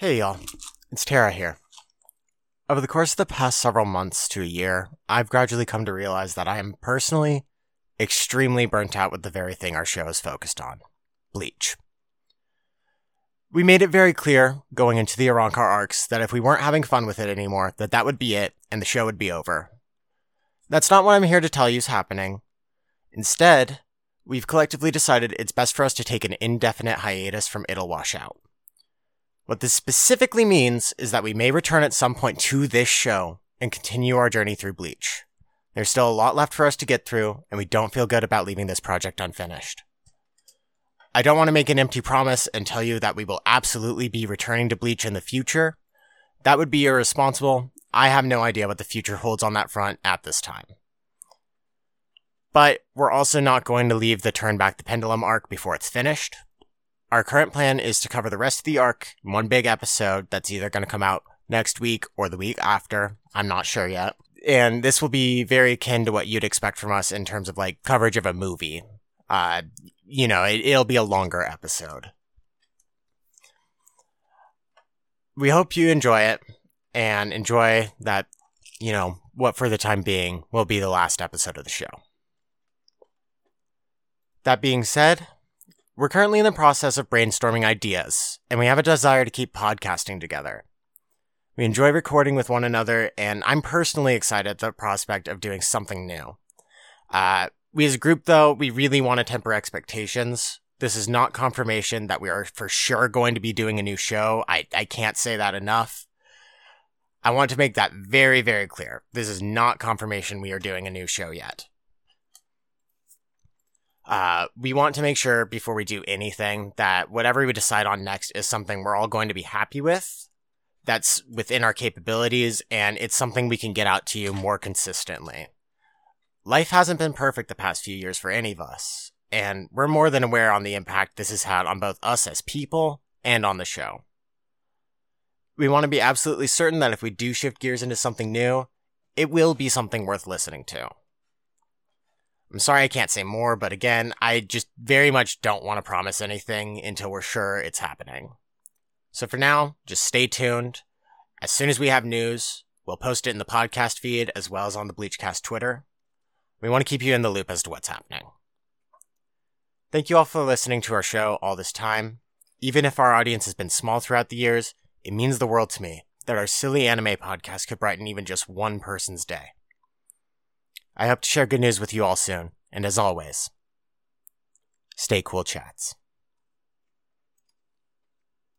Hey y'all, it's Tara here. Over the course of the past several months to a year, I've gradually come to realize that I am personally extremely burnt out with the very thing our show is focused on Bleach. We made it very clear going into the Arrancar arcs that if we weren't having fun with it anymore, that that would be it and the show would be over. That's not what I'm here to tell you is happening. Instead, we've collectively decided it's best for us to take an indefinite hiatus from It'll Wash Out. What this specifically means is that we may return at some point to this show and continue our journey through Bleach. There's still a lot left for us to get through, and we don't feel good about leaving this project unfinished. I don't want to make an empty promise and tell you that we will absolutely be returning to Bleach in the future. That would be irresponsible. I have no idea what the future holds on that front at this time. But we're also not going to leave the Turn Back the Pendulum arc before it's finished. Our current plan is to cover the rest of the arc in one big episode that's either going to come out next week or the week after. I'm not sure yet. And this will be very akin to what you'd expect from us in terms of like coverage of a movie. Uh, you know, it, it'll be a longer episode. We hope you enjoy it and enjoy that, you know, what for the time being will be the last episode of the show. That being said, we're currently in the process of brainstorming ideas, and we have a desire to keep podcasting together. We enjoy recording with one another, and I'm personally excited at the prospect of doing something new. Uh, we as a group, though, we really want to temper expectations. This is not confirmation that we are for sure going to be doing a new show. I, I can't say that enough. I want to make that very, very clear. This is not confirmation we are doing a new show yet. Uh, we want to make sure before we do anything that whatever we decide on next is something we're all going to be happy with, that's within our capabilities, and it's something we can get out to you more consistently. Life hasn't been perfect the past few years for any of us, and we're more than aware on the impact this has had on both us as people and on the show. We want to be absolutely certain that if we do shift gears into something new, it will be something worth listening to. I'm sorry I can't say more, but again, I just very much don't want to promise anything until we're sure it's happening. So for now, just stay tuned. As soon as we have news, we'll post it in the podcast feed as well as on the Bleachcast Twitter. We want to keep you in the loop as to what's happening. Thank you all for listening to our show all this time. Even if our audience has been small throughout the years, it means the world to me that our silly anime podcast could brighten even just one person's day. I hope to share good news with you all soon, and as always, stay cool Chads.